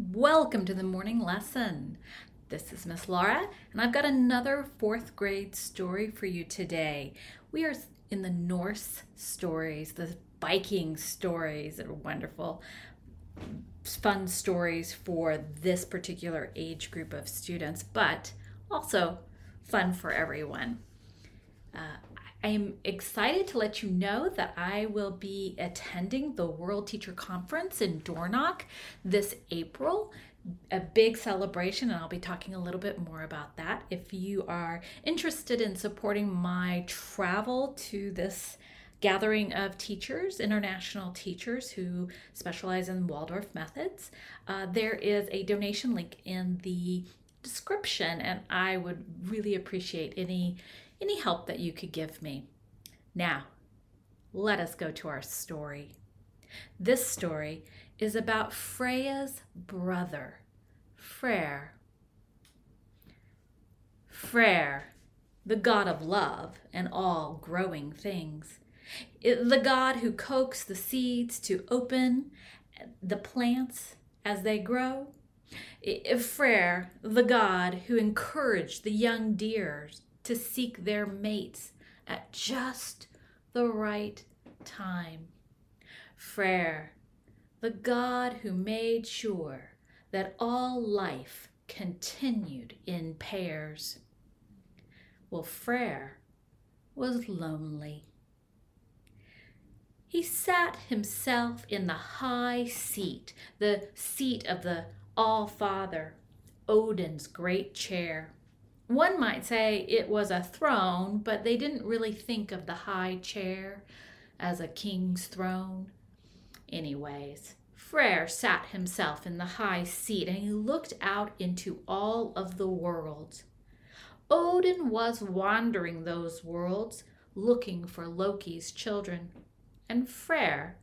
Welcome to the morning lesson. This is Miss Laura, and I've got another fourth grade story for you today. We are in the Norse stories, the Viking stories that are wonderful, fun stories for this particular age group of students, but also fun for everyone. Uh, I am excited to let you know that I will be attending the World Teacher Conference in Dornach this April. A big celebration, and I'll be talking a little bit more about that. If you are interested in supporting my travel to this gathering of teachers, international teachers who specialize in Waldorf methods, uh, there is a donation link in the description, and I would really appreciate any any help that you could give me. Now, let us go to our story. This story is about Freya's brother, Freyr. Freyr, the god of love and all growing things, the god who coaxed the seeds to open the plants as they grow. Freyr, the god who encouraged the young deers to seek their mates at just the right time. Freyr, the God who made sure that all life continued in pairs. Well, Freyr was lonely. He sat himself in the high seat, the seat of the All Father, Odin's great chair. One might say it was a throne, but they didn't really think of the high chair as a king's throne. Anyways, Freyr sat himself in the high seat and he looked out into all of the worlds. Odin was wandering those worlds looking for Loki's children, and Freyr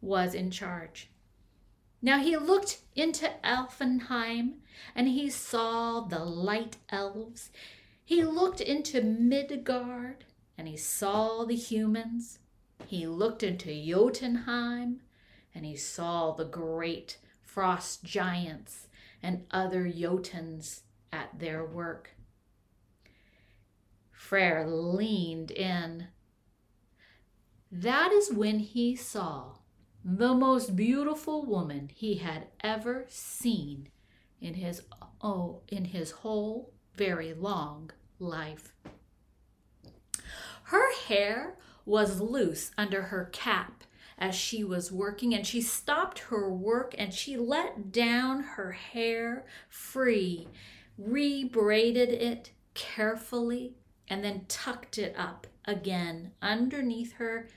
was in charge. Now he looked into Elfenheim and he saw the light elves. He looked into Midgard and he saw the humans. He looked into Jotunheim and he saw the great frost giants and other Jotuns at their work. Freyr leaned in. That is when he saw the most beautiful woman he had ever seen in his oh in his whole very long life. Her hair was loose under her cap as she was working and she stopped her work and she let down her hair free, rebraided it carefully and then tucked it up again underneath her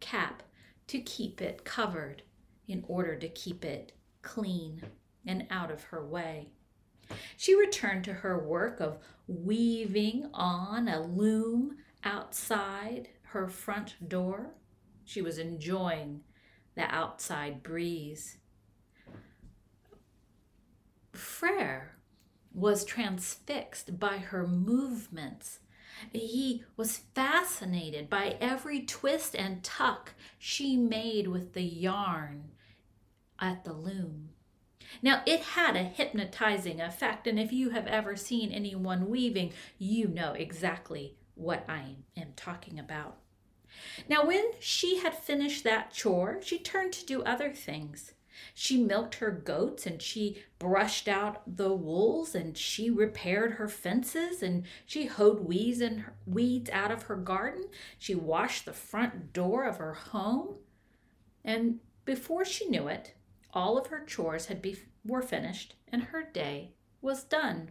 cap to keep it covered in order to keep it clean and out of her way. She returned to her work of weaving on a loom outside her front door. She was enjoying the outside breeze. Freyr was transfixed by her movements he was fascinated by every twist and tuck she made with the yarn at the loom. Now, it had a hypnotizing effect, and if you have ever seen anyone weaving, you know exactly what I am talking about. Now, when she had finished that chore, she turned to do other things. She milked her goats and she brushed out the wools and she repaired her fences and she hoed weeds and weeds out of her garden. She washed the front door of her home. And before she knew it, all of her chores had be, were finished and her day was done.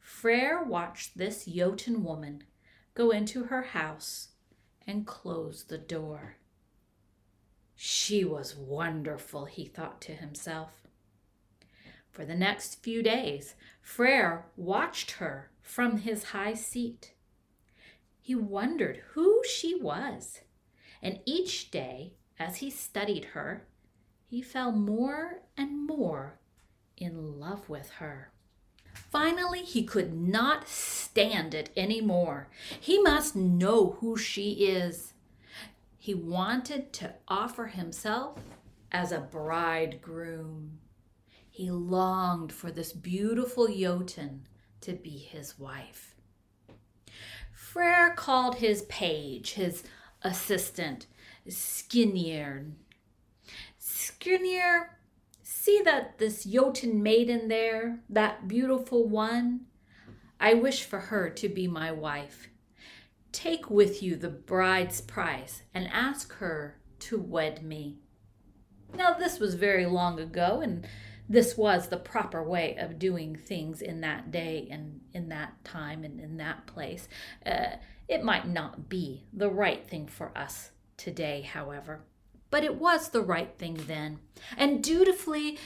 Freyr watched this Jotun woman go into her house and close the door. She was wonderful, he thought to himself. For the next few days, Freyr watched her from his high seat. He wondered who she was, and each day, as he studied her, he fell more and more in love with her. Finally, he could not stand it any more. He must know who she is. He wanted to offer himself as a bridegroom. He longed for this beautiful Jotun to be his wife. Freyr called his page, his assistant, Skirnir. Skirnir, see that this Jotun maiden there, that beautiful one? I wish for her to be my wife. Take with you the bride's price and ask her to wed me. Now, this was very long ago, and this was the proper way of doing things in that day and in that time and in that place. Uh, it might not be the right thing for us today, however, but it was the right thing then. And dutifully,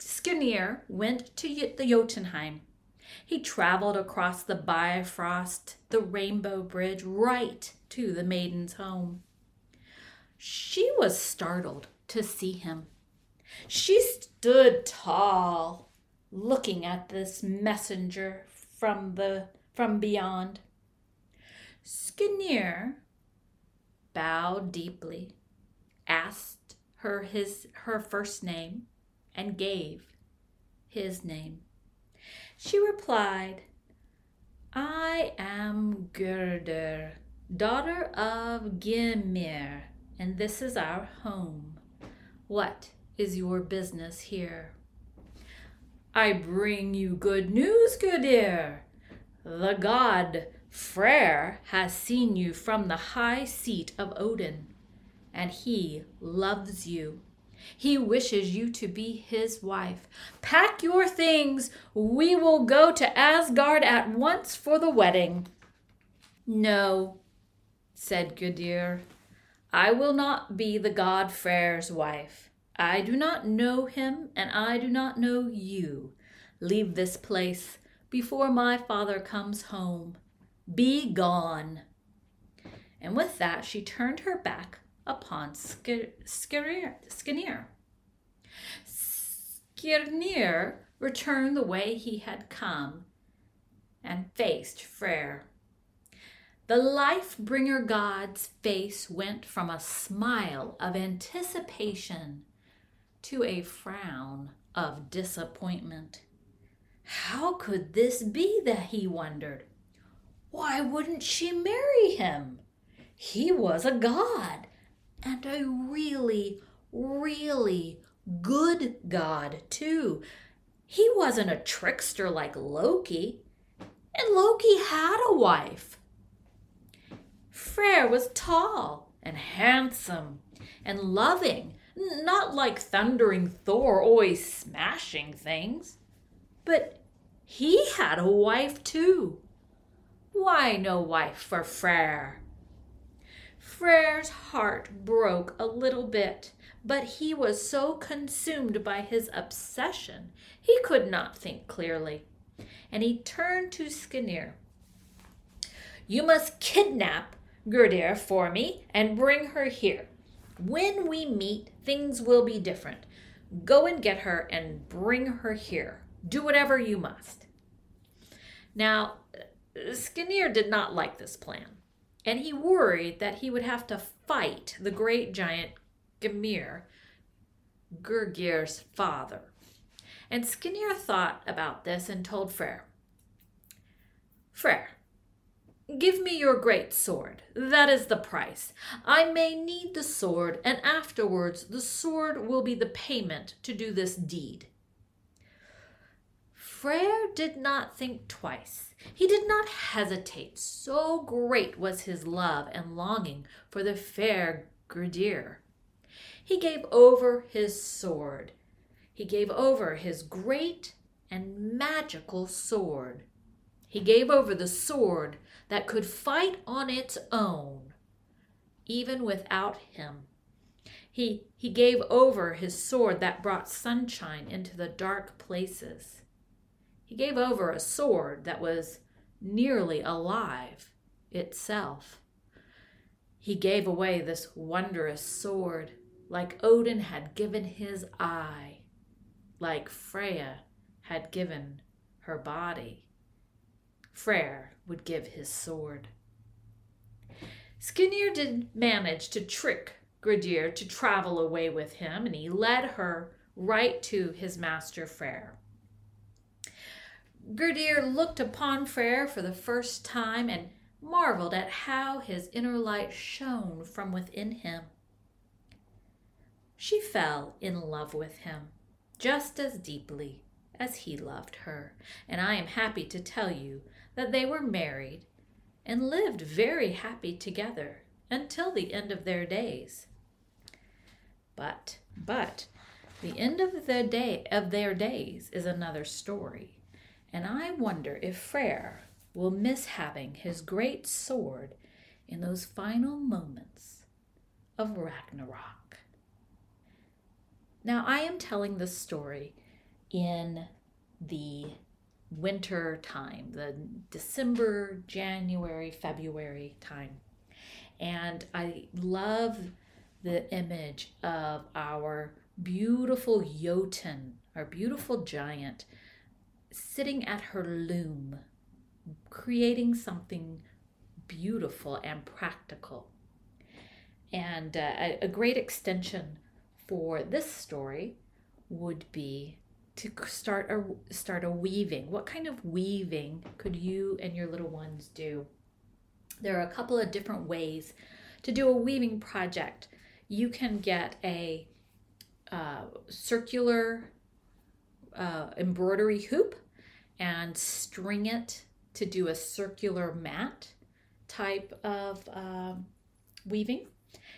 Skirnir went to the Jotunheim. He traveled across the Bifrost, the Rainbow Bridge, right to the maiden's home. She was startled to see him. She stood tall, looking at this messenger from the from beyond. Skirnir bowed deeply, asked her his her first name, and gave his name. She replied, I am Gerdur, daughter of Gymir, and this is our home. What is your business here? I bring you good news, Gerdur. The god Freyr has seen you from the high seat of Odin, and he loves you. He wishes you to be his wife. Pack your things. We will go to Asgard at once for the wedding. No, said Gerdur. I will not be the god Freyr's wife. I do not know him, and I do not know you. Leave this place before my father comes home. Be gone. And with that, she turned her back upon Skirnir. Skirnir returned the way he had come and faced Freyr. The life bringer god's face went from a smile of anticipation to a frown of disappointment. How could this be that he wondered? Why wouldn't she marry him? He was a god, and a really, really good god, too. He wasn't a trickster like Loki, and Loki had a wife. Freyr was tall and handsome and loving, not like thundering Thor always smashing things. But he had a wife too. Why no wife for Freyr? Freyr's heart broke a little bit, but he was so consumed by his obsession he could not think clearly. And he turned to Skirnir. You must kidnap Gerdur for me and bring her here. When we meet, things will be different. Go and get her and bring her here. Do whatever you must. Now, Skirnir did not like this plan and he worried that he would have to fight the great giant Gymir, Gerdur's father. And Skirnir thought about this and told Freyr, Freyr, give me your great sword. That is the price. I may need the sword, and afterwards the sword will be the payment to do this deed. Freyr did not think twice. He did not hesitate, so great was his love and longing for the fair Gerdur. He gave over his sword. He gave over his great and magical sword. He gave over the sword that could fight on its own, even without him. He, he gave over his sword that brought sunshine into the dark places. He gave over a sword that was nearly alive itself. He gave away this wondrous sword like Odin had given his eye, like Freya had given her body. Freyr would give his sword. Skirnir did manage to trick Gerdur to travel away with him, and he led her right to his master Freyr. Gerdur looked upon Freyr for the first time and marveled at how his inner light shone from within him. She fell in love with him just as deeply as he loved her, and I am happy to tell you that they were married and lived very happy together until the end of their days. But, but, the end of the day of their days is another story, and I wonder if Freyr will miss having his great sword in those final moments of Ragnarok. Now, I am telling this story in the winter time, the December, January, February time. And I love the image of our beautiful Jotun, our beautiful giant, sitting at her loom, creating something beautiful and practical. And uh, a, a great extension for this story would be to start a start a weaving. What kind of weaving could you and your little ones do? There are a couple of different ways to do a weaving project. You can get a uh, circular uh, embroidery hoop and string it to do a circular mat type of um, weaving.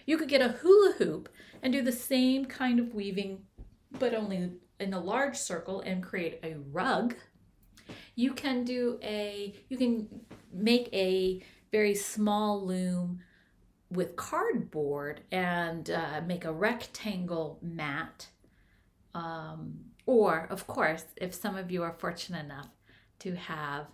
You could get a hula hoop and do the same kind of weaving, but only in a large circle and create a rug. You can do a, you can make a very small loom with cardboard and uh, make a rectangle mat. Um, or, of course, if some of you are fortunate enough to have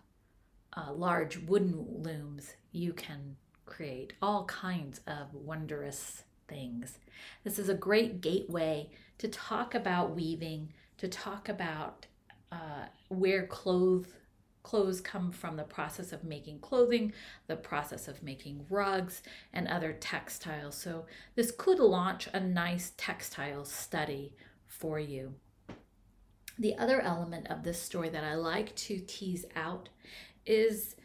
uh, large wooden looms, you can create all kinds of wondrous things. This is a great gateway to talk about weaving, to talk about uh, where clothes clothes come from the process of making clothing, the process of making rugs, and other textiles. So this could launch a nice textile study for you. The other element of this story that I like to tease out is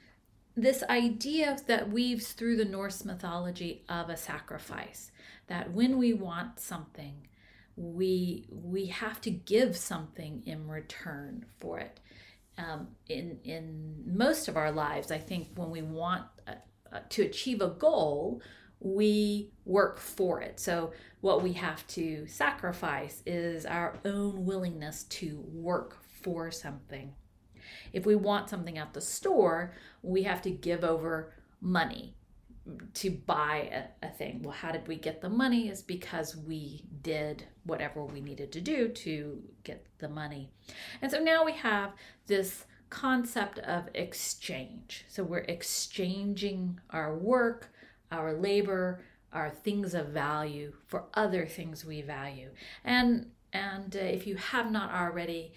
this idea that weaves through the Norse mythology of a sacrifice. That when we want something, we we have to give something in return for it. Um, in in most of our lives, I think when we want uh, uh, to achieve a goal, we work for it. So what we have to sacrifice is our own willingness to work for something. If we want something at the store, we have to give over money to buy a, a, thing. Well, how did we get the money? Is because we did whatever we needed to do to get the money. And so now we have this concept of exchange. So we're exchanging our work, our labor, our things of value for other things we value. And and uh, if you have not already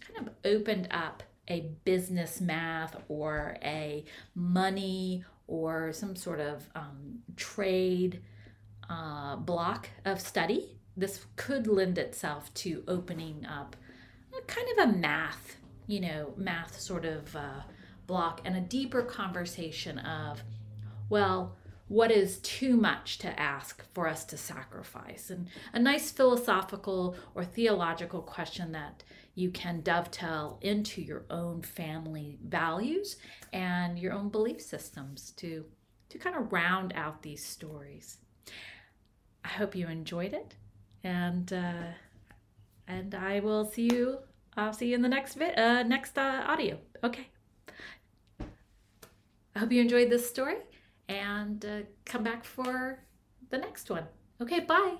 kind of opened up a business math or a money or some sort of um, trade uh, block of study, this could lend itself to opening up kind of a math, you know, math sort of uh, block and a deeper conversation of, well, what is too much to ask for us to sacrifice? And a nice philosophical or theological question that you can dovetail into your own family values and your own belief systems to, to kind of round out these stories. I hope you enjoyed it, and uh, and I will see you. I'll see you in the next vi- uh, next uh, audio. Okay. I hope you enjoyed this story, and uh, come back for the next one. Okay, bye.